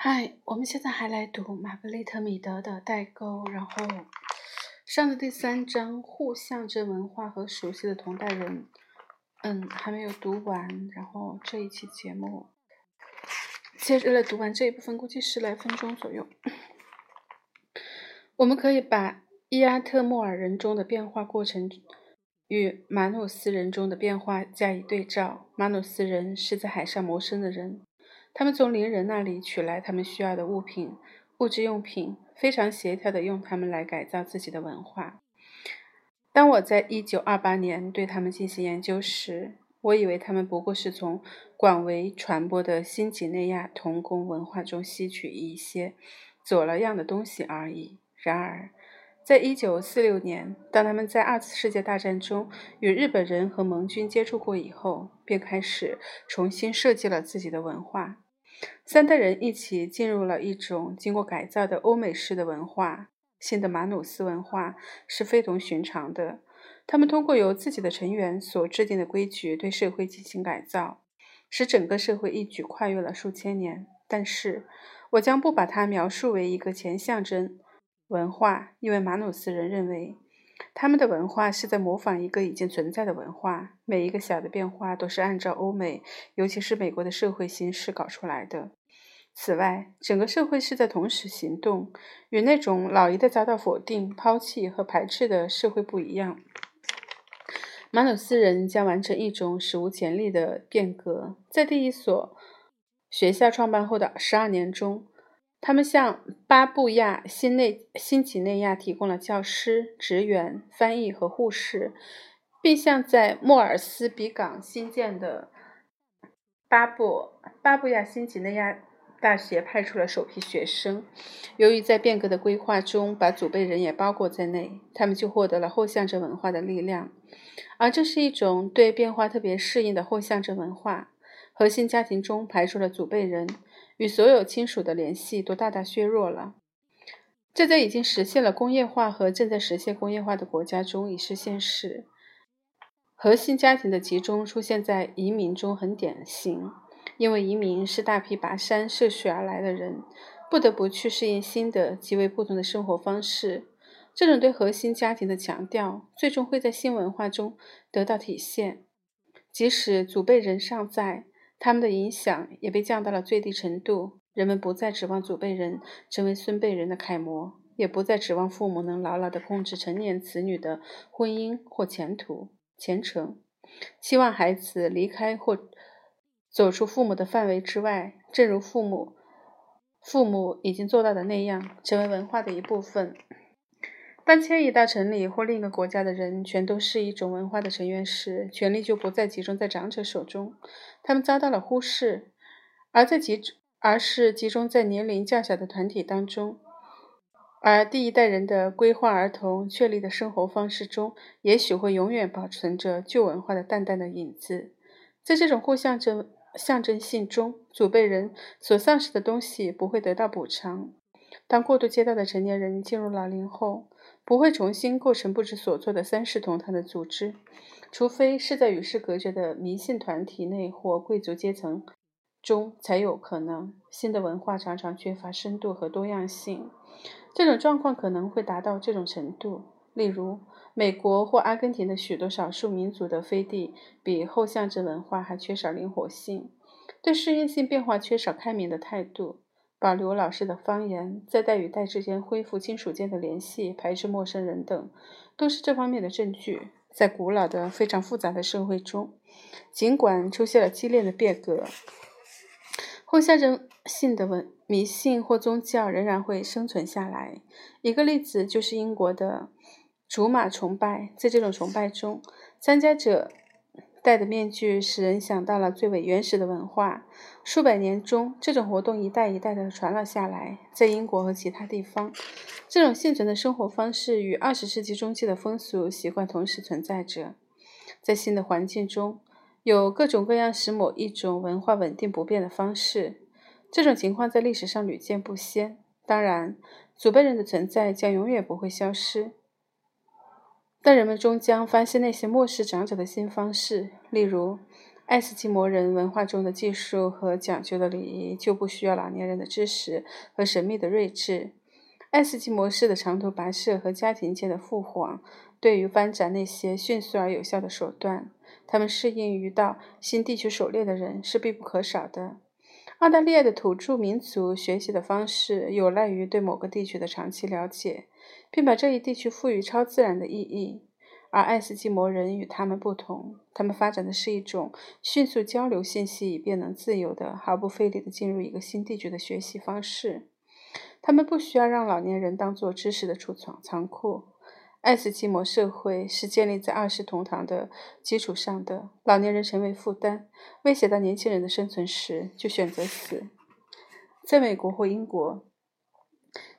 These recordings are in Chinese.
嗨，我们现在还来读玛格丽特·米德的《代沟》，然后上的第三章“互象征文化和熟悉的同代人”，嗯，还没有读完。然后这一期节目接着来读完这一部分，估计十来分钟左右。我们可以把伊阿特莫尔人中的变化过程与马努斯人中的变化加以对照。马努斯人是在海上谋生的人。他们从邻人那里取来他们需要的物品、物质用品，非常协调地用它们来改造自己的文化。当我在1928年对他们进行研究时，我以为他们不过是从广为传播的新几内亚童工文化中吸取一些走了样的东西而已。然而，在1946年，当他们在二次世界大战中与日本人和盟军接触过以后，便开始重新设计了自己的文化。三代人一起进入了一种经过改造的欧美式的文化。新的马努斯文化是非同寻常的。他们通过由自己的成员所制定的规矩对社会进行改造，使整个社会一举跨越了数千年。但是，我将不把它描述为一个前象征文化，因为马努斯人认为。他们的文化是在模仿一个已经存在的文化，每一个小的变化都是按照欧美，尤其是美国的社会形式搞出来的。此外，整个社会是在同时行动，与那种老一代遭到否定、抛弃和排斥的社会不一样。马努斯人将完成一种史无前例的变革，在第一所学校创办后的十二年中。他们向巴布亚新内新几内亚提供了教师、职员、翻译和护士，并向在莫尔斯比港新建的巴布巴布亚新几内亚大学派出了首批学生。由于在变革的规划中把祖辈人也包括在内，他们就获得了后象征文化的力量，而这是一种对变化特别适应的后象征文化。核心家庭中排除了祖辈人。与所有亲属的联系都大大削弱了。这在已经实现了工业化和正在实现工业化的国家中已是现实。核心家庭的集中出现在移民中很典型，因为移民是大批跋山涉水而来的人，不得不去适应新的、极为不同的生活方式。这种对核心家庭的强调，最终会在新文化中得到体现，即使祖辈人尚在。他们的影响也被降到了最低程度。人们不再指望祖辈人成为孙辈人的楷模，也不再指望父母能牢牢地控制成年子女的婚姻或前途前程，期望孩子离开或走出父母的范围之外，正如父母父母已经做到的那样，成为文化的一部分。当迁移到城里或另一个国家的人全都是一种文化的成员时，权力就不再集中在长者手中，他们遭到了忽视，而在集而是集中在年龄较小的团体当中。而第一代人的规划儿童确立的生活方式中，也许会永远保存着旧文化的淡淡的影子。在这种互象征象征性中，祖辈人所丧失的东西不会得到补偿。当过渡阶段的成年人进入老龄后，不会重新构成不知所措的三世同堂的组织，除非是在与世隔绝的迷信团体内或贵族阶层中才有可能。新的文化常常缺乏深度和多样性，这种状况可能会达到这种程度：例如，美国或阿根廷的许多少数民族的飞地比后象征文化还缺少灵活性，对适应性变化缺少开明的态度。保留老师的方言，在代与代之间恢复亲属间的联系，排斥陌生人等，都是这方面的证据。在古老的、非常复杂的社会中，尽管出现了激烈的变革，后象征性的文迷信或宗教仍然会生存下来。一个例子就是英国的竹马崇拜，在这种崇拜中，参加者。戴的面具使人想到了最为原始的文化。数百年中，这种活动一代一代的传了下来，在英国和其他地方，这种幸存的生活方式与二十世纪中期的风俗习惯同时存在着。在新的环境中，有各种各样使某一种文化稳定不变的方式。这种情况在历史上屡见不鲜。当然，祖辈人的存在将永远不会消失。但人们终将发现那些漠视长者的新方式，例如，爱斯基摩人文化中的技术和讲究的礼仪就不需要老年人的知识和神秘的睿智。爱斯基摩式的长途跋涉和家庭间的复黄，对于发展那些迅速而有效的手段，他们适应于到新地区狩猎的人是必不可少的。澳大利亚的土著民族学习的方式有赖于对某个地区的长期了解，并把这一地区赋予超自然的意义。而爱斯基摩人与他们不同，他们发展的是一种迅速交流信息以便能自由的、毫不费力的进入一个新地区的学习方式。他们不需要让老年人当做知识的储藏仓库。爱斯基摩社会是建立在二世同堂的基础上的。老年人成为负担、威胁到年轻人的生存时，就选择死。在美国或英国，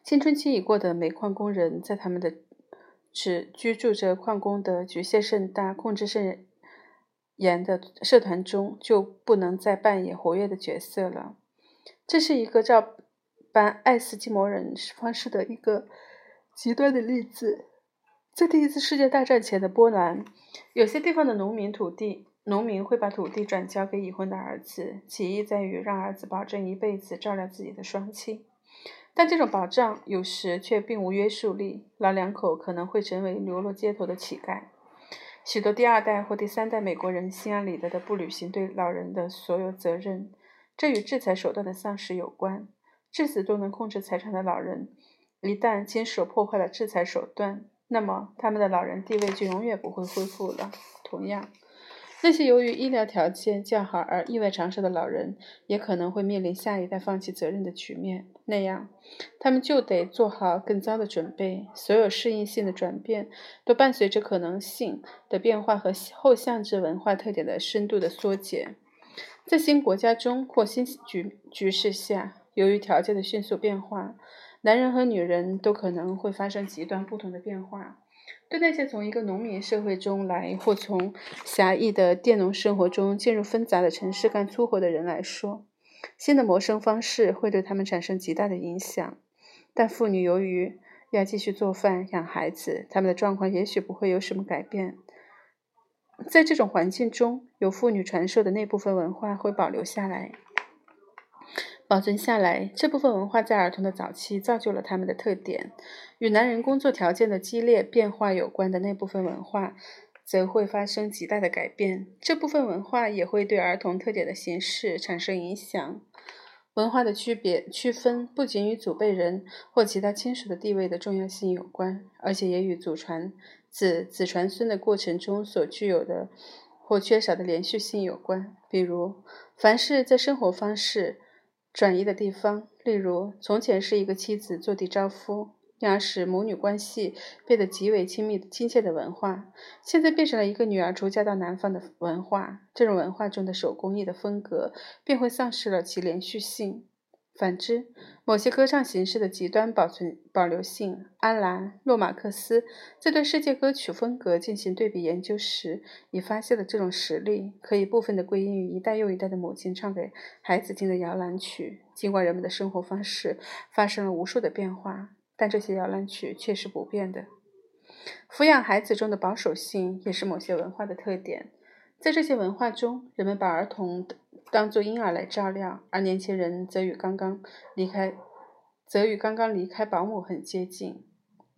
青春期已过的煤矿工人在他们的。只居住着矿工的局限甚大、控制甚严的社团中，就不能再扮演活跃的角色了。这是一个照搬爱斯基摩人方式的一个极端的例子。在第一次世界大战前的波兰，有些地方的农民土地，农民会把土地转交给已婚的儿子，其意在于让儿子保证一辈子照料自己的双亲。但这种保障有时却并无约束力，老两口可能会成为流落街头的乞丐。许多第二代或第三代美国人心安理得的不履行对老人的所有责任，这与制裁手段的丧失有关。至死都能控制财产的老人，一旦亲手破坏了制裁手段，那么他们的老人地位就永远不会恢复了。同样。那些由于医疗条件较好而意外长寿的老人，也可能会面临下一代放弃责任的局面。那样，他们就得做好更糟的准备。所有适应性的转变，都伴随着可能性的变化和后象征文化特点的深度的缩减。在新国家中或新局局势下，由于条件的迅速变化，男人和女人都可能会发生极端不同的变化。对那些从一个农民社会中来，或从狭义的佃农生活中进入纷杂的城市干粗活的人来说，新的谋生方式会对他们产生极大的影响。但妇女由于要继续做饭、养孩子，他们的状况也许不会有什么改变。在这种环境中，有妇女传授的那部分文化会保留下来。保存下来，这部分文化在儿童的早期造就了他们的特点。与男人工作条件的激烈变化有关的那部分文化，则会发生极大的改变。这部分文化也会对儿童特点的形式产生影响。文化的区别区分不仅与祖辈人或其他亲属的地位的重要性有关，而且也与祖传子、子传孙的过程中所具有的或缺少的连续性有关。比如，凡是在生活方式。转移的地方，例如，从前是一个妻子坐地招夫，那使母女关系变得极为亲密亲切的文化，现在变成了一个女儿出嫁到南方的文化。这种文化中的手工艺的风格便会丧失了其连续性。反之，某些歌唱形式的极端保存保留性，安兰·洛马克斯在对世界歌曲风格进行对比研究时，已发现了这种实例，可以部分的归因于一代又一代的母亲唱给孩子听的摇篮曲。尽管人们的生活方式发生了无数的变化，但这些摇篮曲却是不变的。抚养孩子中的保守性也是某些文化的特点。在这些文化中，人们把儿童当作婴儿来照料，而年轻人则与刚刚离开，则与刚刚离开保姆很接近。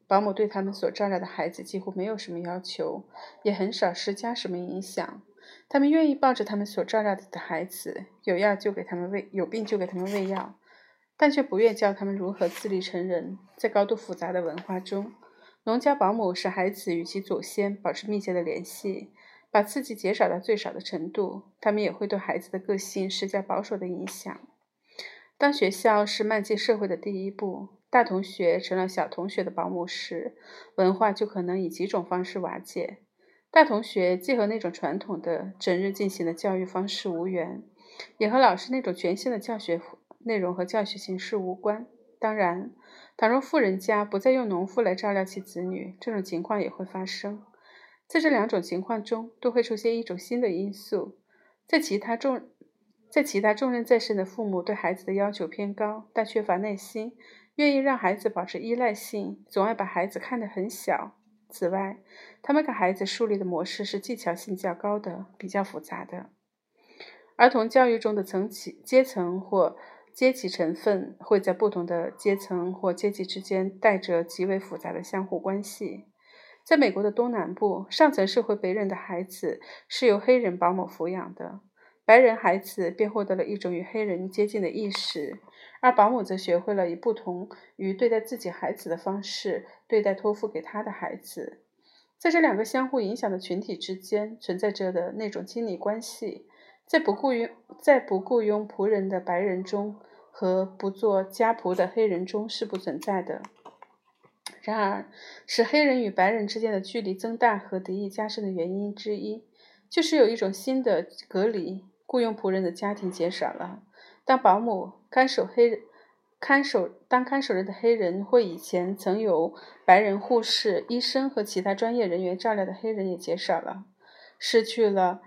保姆对他们所照料的孩子几乎没有什么要求，也很少施加什么影响。他们愿意抱着他们所照料的孩子，有药就给他们喂，有病就给他们喂药，但却不愿教他们如何自立成人。在高度复杂的文化中，农家保姆使孩子与其祖先保持密切的联系。把刺激减少到最少的程度，他们也会对孩子的个性施加保守的影响。当学校是迈进社会的第一步，大同学成了小同学的保姆时，文化就可能以几种方式瓦解。大同学既和那种传统的整日进行的教育方式无缘，也和老师那种全新的教学内容和教学形式无关。当然，倘若富人家不再用农夫来照料其子女，这种情况也会发生。在这两种情况中，都会出现一种新的因素。在其他重，在其他重任在身的父母对孩子的要求偏高，但缺乏耐心，愿意让孩子保持依赖性，总爱把孩子看得很小。此外，他们给孩子树立的模式是技巧性较高的，比较复杂的。儿童教育中的层级、阶层或阶级成分会在不同的阶层或阶级之间带着极为复杂的相互关系。在美国的东南部，上层社会白人的孩子是由黑人保姆抚养的，白人孩子便获得了一种与黑人接近的意识，而保姆则学会了以不同于对待自己孩子的方式对待托付给他的孩子。在这两个相互影响的群体之间存在着的那种亲密关系，在不雇佣在不雇佣仆人的白人中和不做家仆的黑人中是不存在的。然而，使黑人与白人之间的距离增大和敌意加深的原因之一，就是有一种新的隔离：雇佣仆人的家庭减少了。当保姆看守黑人。看守当看守人的黑人或以前曾有白人护士、医生和其他专业人员照料的黑人也减少了，失去了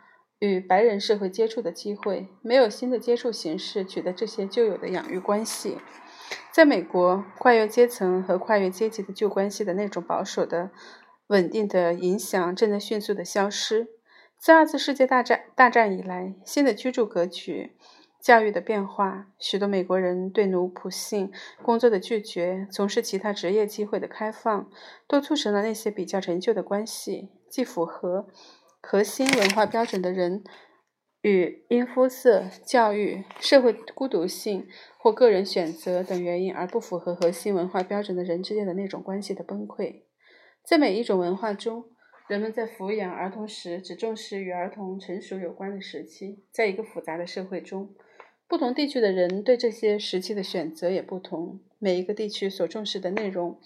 与白人社会接触的机会，没有新的接触形式取得这些旧有的养育关系。在美国，跨越阶层和跨越阶级的旧关系的那种保守的、稳定的影响正在迅速的消失。自二次世界大战大战以来，新的居住格局。教育的变化，许多美国人对奴仆性工作的拒绝，从事其他职业机会的开放，都促成了那些比较陈旧的关系，既符合核心文化标准的人与因肤色、教育、社会孤独性或个人选择等原因而不符合核心文化标准的人之间的那种关系的崩溃。在每一种文化中，人们在抚养儿童时只重视与儿童成熟有关的时期，在一个复杂的社会中。不同地区的人对这些时期的选择也不同。每一个地区所重视的内容，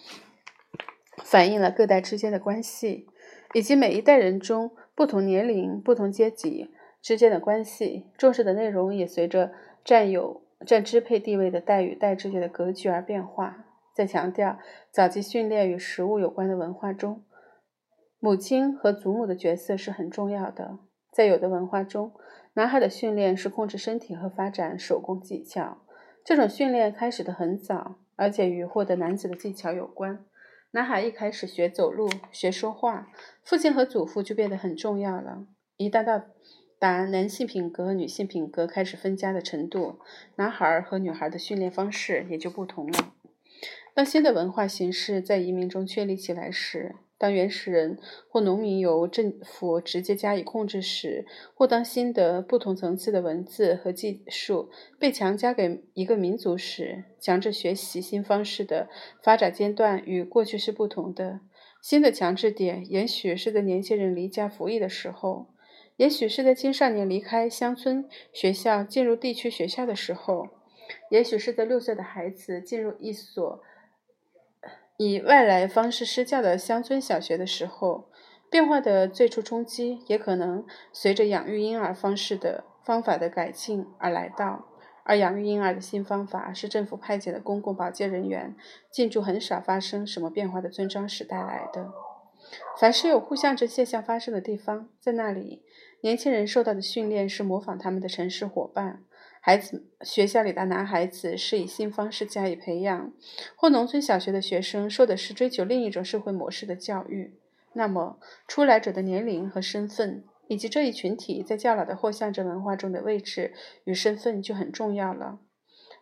反映了各代之间的关系，以及每一代人中不同年龄、不同阶级之间的关系。重视的内容也随着占有、占支配地位的代与代之间的格局而变化。在强调早期训练与食物有关的文化中，母亲和祖母的角色是很重要的。在有的文化中，男孩的训练是控制身体和发展手工技巧。这种训练开始的很早，而且与获得男子的技巧有关。男孩一开始学走路、学说话，父亲和祖父就变得很重要了。一旦到达男性品格和女性品格开始分家的程度，男孩和女孩的训练方式也就不同了。当新的文化形式在移民中确立起来时，当原始人或农民由政府直接加以控制时，或当新的不同层次的文字和技术被强加给一个民族时，强制学习新方式的发展阶段与过去是不同的。新的强制点也许是在年轻人离家服役的时候，也许是在青少年离开乡村学校进入地区学校的时候，也许是在六岁的孩子进入一所。以外来方式施教的乡村小学的时候，变化的最初冲击也可能随着养育婴儿方式的方法的改进而来到。而养育婴儿的新方法是政府派遣的公共保健人员进驻很少发生什么变化的村庄时带来的。凡是有互相之现象发生的地方，在那里，年轻人受到的训练是模仿他们的城市伙伴。孩子学校里的男孩子是以新方式加以培养，或农村小学的学生受的是追求另一种社会模式的教育。那么，出来者的年龄和身份，以及这一群体在较老的或象征文化中的位置与身份就很重要了。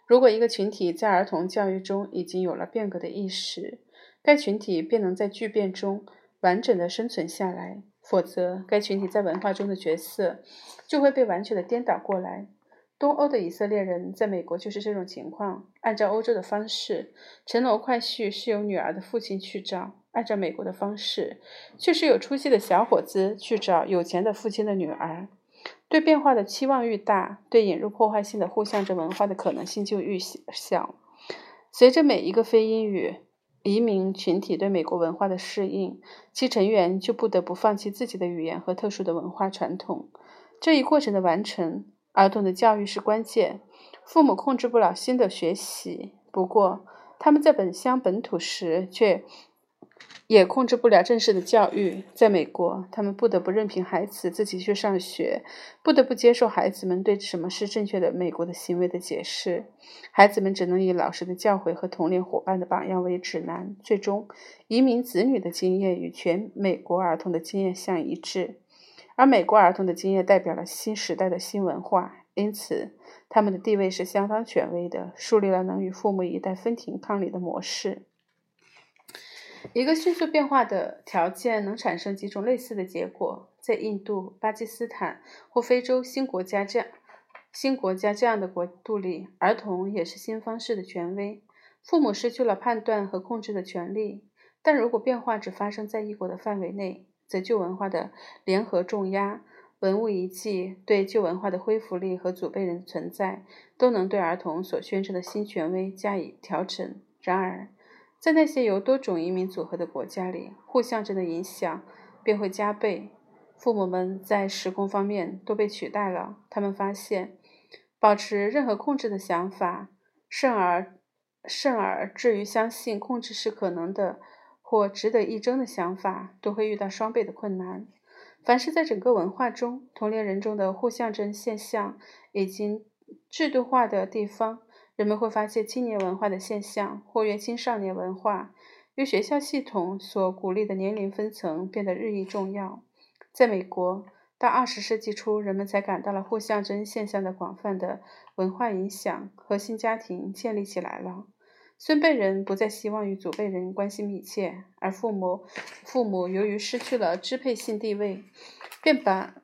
如果一个群体在儿童教育中已经有了变革的意识，该群体便能在巨变中完整的生存下来；否则，该群体在文化中的角色就会被完全的颠倒过来。东欧的以色列人在美国就是这种情况。按照欧洲的方式，陈龙快婿是由女儿的父亲去找；按照美国的方式，却是有出息的小伙子去找有钱的父亲的女儿。对变化的期望愈大，对引入破坏性的互相着文化的可能性就愈小。随着每一个非英语移民群体对美国文化的适应，其成员就不得不放弃自己的语言和特殊的文化传统。这一过程的完成。儿童的教育是关键，父母控制不了新的学习。不过，他们在本乡本土时，却也控制不了正式的教育。在美国，他们不得不任凭孩子自己去上学，不得不接受孩子们对什么是正确的美国的行为的解释。孩子们只能以老师的教诲和童年伙伴的榜样为指南。最终，移民子女的经验与全美国儿童的经验相一致。而美国儿童的经验代表了新时代的新文化，因此他们的地位是相当权威的，树立了能与父母一代分庭抗礼的模式。一个迅速变化的条件能产生几种类似的结果，在印度、巴基斯坦或非洲新国家这样新国家这样的国度里，儿童也是新方式的权威。父母失去了判断和控制的权利，但如果变化只发生在一国的范围内，则旧文化的联合重压、文物遗迹对旧文化的恢复力和祖辈人的存在，都能对儿童所宣称的新权威加以调整。然而，在那些由多种移民组合的国家里，互相之的影响便会加倍。父母们在时空方面都被取代了。他们发现，保持任何控制的想法，甚而甚而至于相信控制是可能的或值得一争的想法，都会遇到双倍的困难。凡是在整个文化中，同龄人中的互象征现象已经制度化的地方。人们会发现青年文化的现象，或曰青少年文化与学校系统所鼓励的年龄分层变得日益重要。在美国，到二十世纪初，人们才感到了互象征现象的广泛的文化影响，核心家庭建立起来了。孙辈人不再希望与祖辈人关系密切，而父母父母由于失去了支配性地位，便把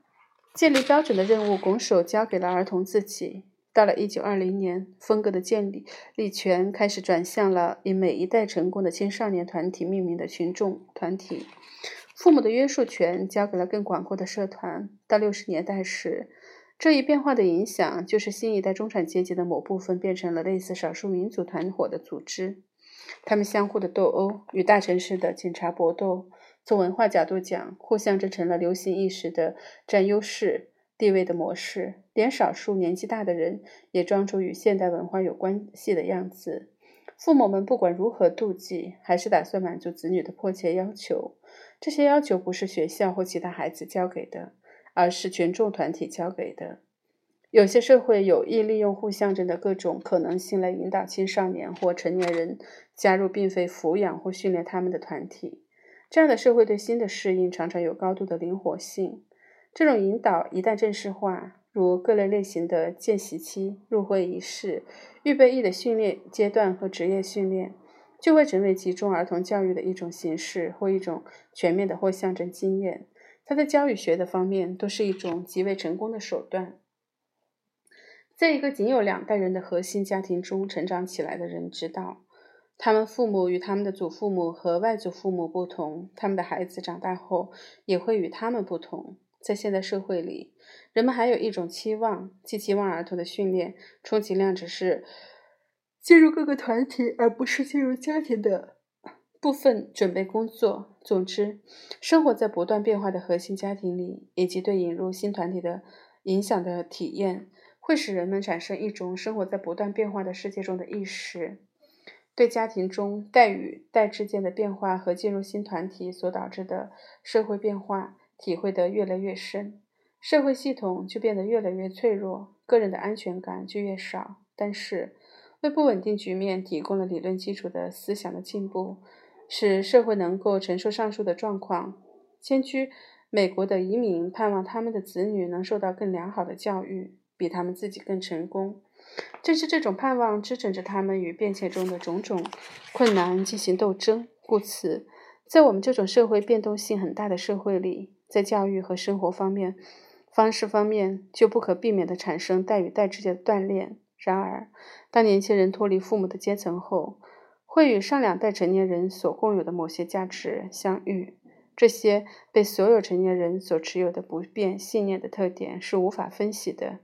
建立标准的任务拱手交给了儿童自己。到了一九二零年，风格的建立立权开始转向了以每一代成功的青少年团体命名的群众团体。父母的约束权交给了更广阔的社团。到六十年代时，这一变化的影响就是新一代中产阶级的某部分变成了类似少数民族团伙的组织，他们相互的斗殴，与大城市的警察搏斗。从文化角度讲，互相这成了流行意识的占优势。地位的模式，连少数年纪大的人也装出与现代文化有关系的样子。父母们不管如何妒忌，还是打算满足子女的迫切要求。这些要求不是学校或其他孩子教给的，而是群众团体交给的。有些社会有意利用互相争的各种可能性来引导青少年或成年人加入并非抚养或训练他们的团体。这样的社会对新的适应常常有高度的灵活性。这种引导一旦正式化，如各类类型的见习期、入会仪式、预备役的训练阶段和职业训练，就会成为集中儿童教育的一种形式或一种全面的或象征经验。它在教育学的方面都是一种极为成功的手段。在一个仅有两代人的核心家庭中成长起来的人知道，他们父母与他们的祖父母和外祖父母不同，他们的孩子长大后也会与他们不同。在现代社会里，人们还有一种期望，即期望儿童的训练充其量只是进入各个团体，而不是进入家庭的部分准备工作。总之，生活在不断变化的核心家庭里，以及对引入新团体的影响的体验，会使人们产生一种生活在不断变化的世界中的意识。对家庭中代与代之间的变化和进入新团体所导致的社会变化。体会得越来越深，社会系统就变得越来越脆弱，个人的安全感就越少。但是，为不稳定局面提供了理论基础的思想的进步，使社会能够承受上述的状况。迁居美国的移民盼望他们的子女能受到更良好的教育，比他们自己更成功。正是这种盼望支撑着他们与变迁中的种种困难进行斗争。故此，在我们这种社会变动性很大的社会里，在教育和生活方面方式方面，就不可避免地产生代与代之间的锻炼。然而，当年轻人脱离父母的阶层后，会与上两代成年人所共有的某些价值相遇。这些被所有成年人所持有的不变信念的特点是无法分析的，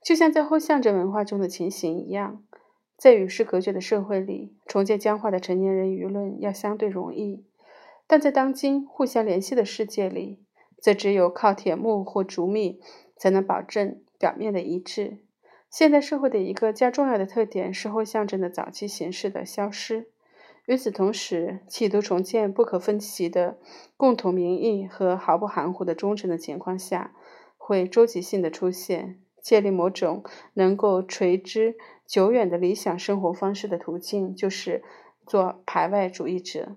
就像在后象征文化中的情形一样。在与世隔绝的社会里，重建僵化的成年人舆论要相对容易，但在当今互相联系的世界里，则只有靠铁幕或竹密才能保证表面的一致。现代社会的一个较重要的特点是后象征的早期形式的消失。与此同时，企图重建不可分析的共同名义和毫不含糊的忠诚的情况下，会周期性的出现，建立某种能够垂之久远的理想生活方式的途径，就是做排外主义者、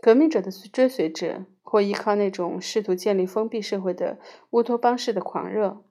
革命者的追随者。或依靠那种试图建立封闭社会的乌托邦式的狂热，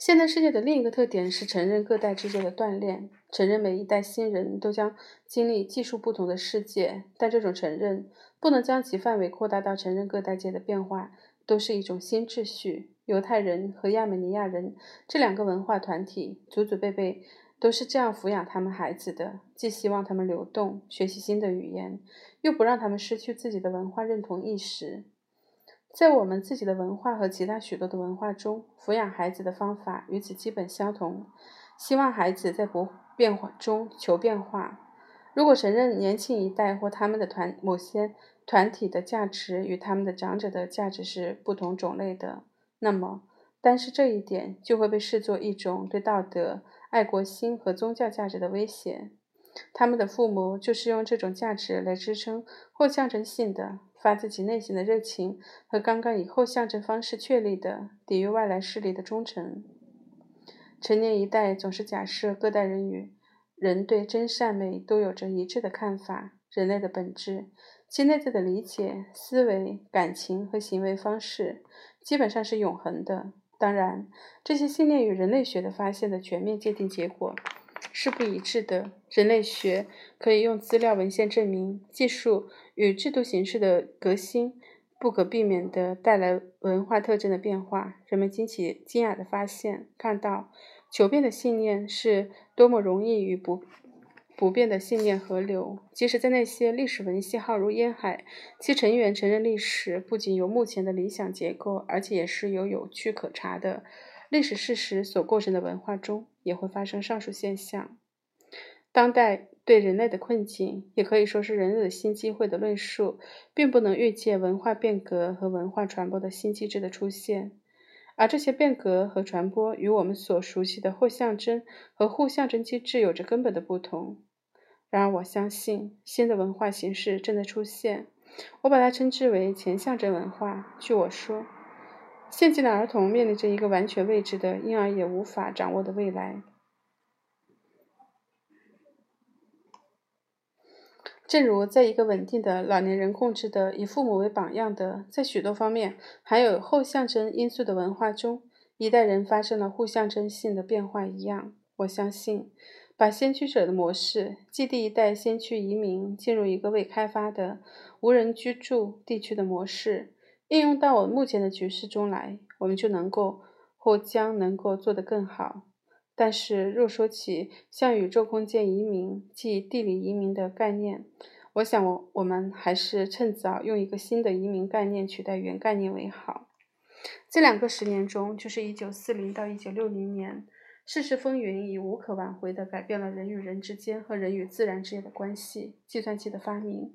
现代世界的另一个特点是承认各代之间的锻炼，承认每一代新人都将经历技术不同的世界，但这种承认不能将其范围扩大到承认各代界的变化都是一种新秩序。犹太人和亚美尼亚人这两个文化团体，祖祖辈辈都是这样抚养他们孩子的，既希望他们流动，学习新的语言，又不让他们失去自己的文化认同意识。在我们自己的文化和其他许多的文化中，抚养孩子的方法与此基本相同。希望孩子在不变化中求变化。如果承认年轻一代或他们的团某些团体的价值与他们的长者的价值是不同种类的，那么单是这一点就会被视作一种对道德、爱国心和宗教价值的威胁。他们的父母就是用这种价值来支撑或象征性的。发自己内心的热情和刚刚以后象征方式确立的抵御外来势力的忠诚。成年一代总是假设各代人与人对真善美都有着一致的看法。人类的本质，其内在的理解、思维、感情和行为方式，基本上是永恒的。当然，这些信念与人类学的发现的全面界定结果。是不一致的。人类学可以用资料文献证明，技术与制度形式的革新不可避免地带来文化特征的变化。人们惊奇惊讶地发现，看到求变的信念是多么容易与不不变的信念合流。即使在那些历史文献浩如烟海，其成员承认历史不仅由目前的理想结构，而且也是有有据可查的。历史事实所构成的文化中，也会发生上述现象。当代对人类的困境，也可以说是人类的新机会的论述，并不能预见文化变革和文化传播的新机制的出现。而这些变革和传播与我们所熟悉的后象征和互象征机制有着根本的不同。然而，我相信新的文化形式正在出现，我把它称之为前象征文化。据我说。现今的儿童面临着一个完全未知的、婴儿也无法掌握的未来。正如在一个稳定的老年人控制的、以父母为榜样的、在许多方面含有后象征因素的文化中，一代人发生了互象征性的变化一样，我相信，把先驱者的模式，即第一代先驱移民进入一个未开发的、无人居住地区的模式。应用到我目前的局势中来，我们就能够或将能够做得更好。但是，若说起向宇宙空间移民，即地理移民的概念，我想我我们还是趁早用一个新的移民概念取代原概念为好。这两个十年中，就是1940到1960年，世事风云已无可挽回地改变了人与人之间和人与自然之间的关系。计算机的发明。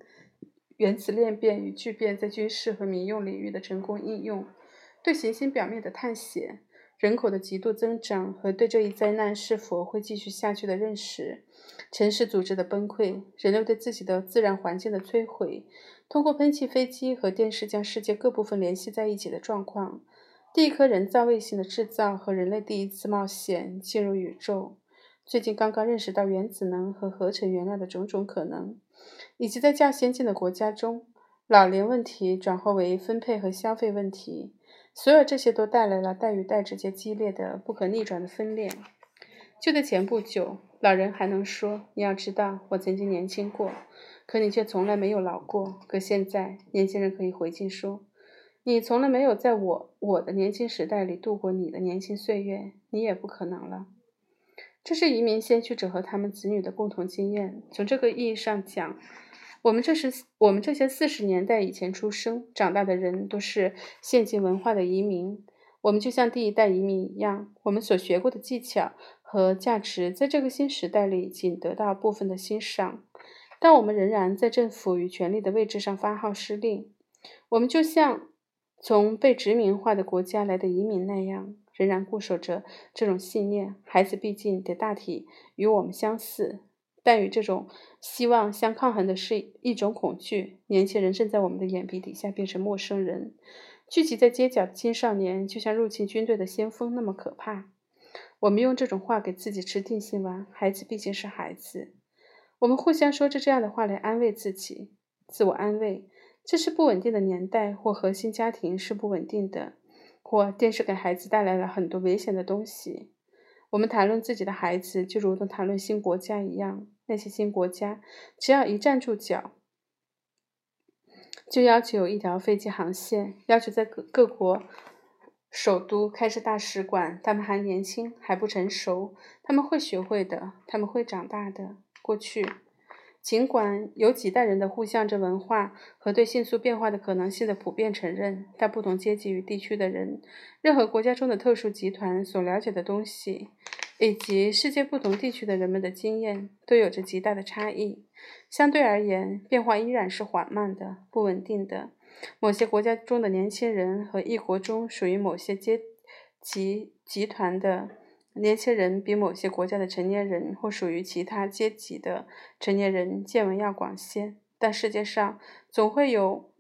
原子链变与聚变在军事和民用领域的成功应用，对行星表面的探险，人口的极度增长和对这一灾难是否会继续下去的认识，城市组织的崩溃，人类对自己的自然环境的摧毁，通过喷气飞机和电视将世界各部分联系在一起的状况，第一颗人造卫星的制造和人类第一次冒险进入宇宙，最近刚刚认识到原子能和合成原料的种种可能。以及在较先进的国家中，老龄问题转化为分配和消费问题，所有这些都带来了代与代之间激烈的、不可逆转的分裂。就在前不久，老人还能说：“你要知道，我曾经年轻过，可你却从来没有老过。”可现在，年轻人可以回敬说：“你从来没有在我我的年轻时代里度过你的年轻岁月，你也不可能了。”这是移民先驱者和他们子女的共同经验。从这个意义上讲，我们这是我们这些四十年代以前出生长大的人，都是现今文化的移民。我们就像第一代移民一样，我们所学过的技巧和价值，在这个新时代里仅得到部分的欣赏。但我们仍然在政府与权力的位置上发号施令。我们就像从被殖民化的国家来的移民那样。仍然固守着这种信念，孩子毕竟得大体与我们相似，但与这种希望相抗衡的是一种恐惧。年轻人正在我们的眼皮底下变成陌生人，聚集在街角的青少年就像入侵军队的先锋那么可怕。我们用这种话给自己吃定心丸：孩子毕竟是孩子。我们互相说着这样的话来安慰自己，自我安慰。这是不稳定的年代，或核心家庭是不稳定的。或电视给孩子带来了很多危险的东西。我们谈论自己的孩子，就如同谈论新国家一样。那些新国家，只要一站住脚，就要求一条飞机航线，要求在各各国首都开设大使馆。他们还年轻，还不成熟，他们会学会的，他们会长大的。过去。尽管有几代人的互相着文化和对迅速变化的可能性的普遍承认，但不同阶级与地区的人、任何国家中的特殊集团所了解的东西，以及世界不同地区的人们的经验，都有着极大的差异。相对而言，变化依然是缓慢的、不稳定的。某些国家中的年轻人和一国中属于某些阶级集团的。年轻人比某些国家的成年人或属于其他阶级的成年人见闻要广些，但世界上总会有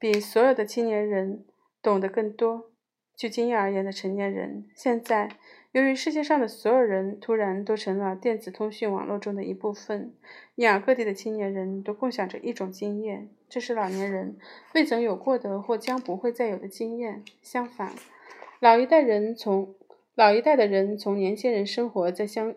比所有的青年人懂得更多。就经验而言的成年人，现在由于世界上的所有人突然都成了电子通讯网络中的一部分，因而各地的青年人都共享着一种经验，这是老年人未曾有过的或将不会再有的经验。相反，老一代人从老一代的人从年轻人生活在相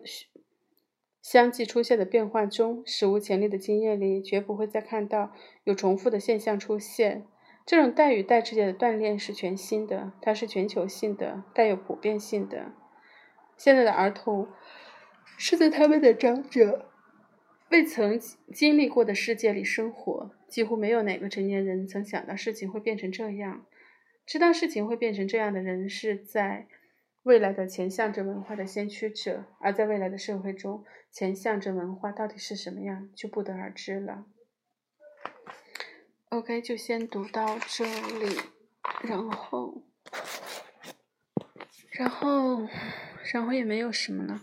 相继出现的变化中，史无前例的经验里，绝不会再看到有重复的现象出现。这种代与代之间的锻炼是全新的，它是全球性的，带有普遍性的。现在的儿童是在他们的长者未曾经历过的世界里生活，几乎没有哪个成年人曾想到事情会变成这样。知道事情会变成这样的人是在。未来的前象征文化的先驱者，而在未来的社会中，前象征文化到底是什么样，就不得而知了。OK，就先读到这里，然后，然后，然后也没有什么了。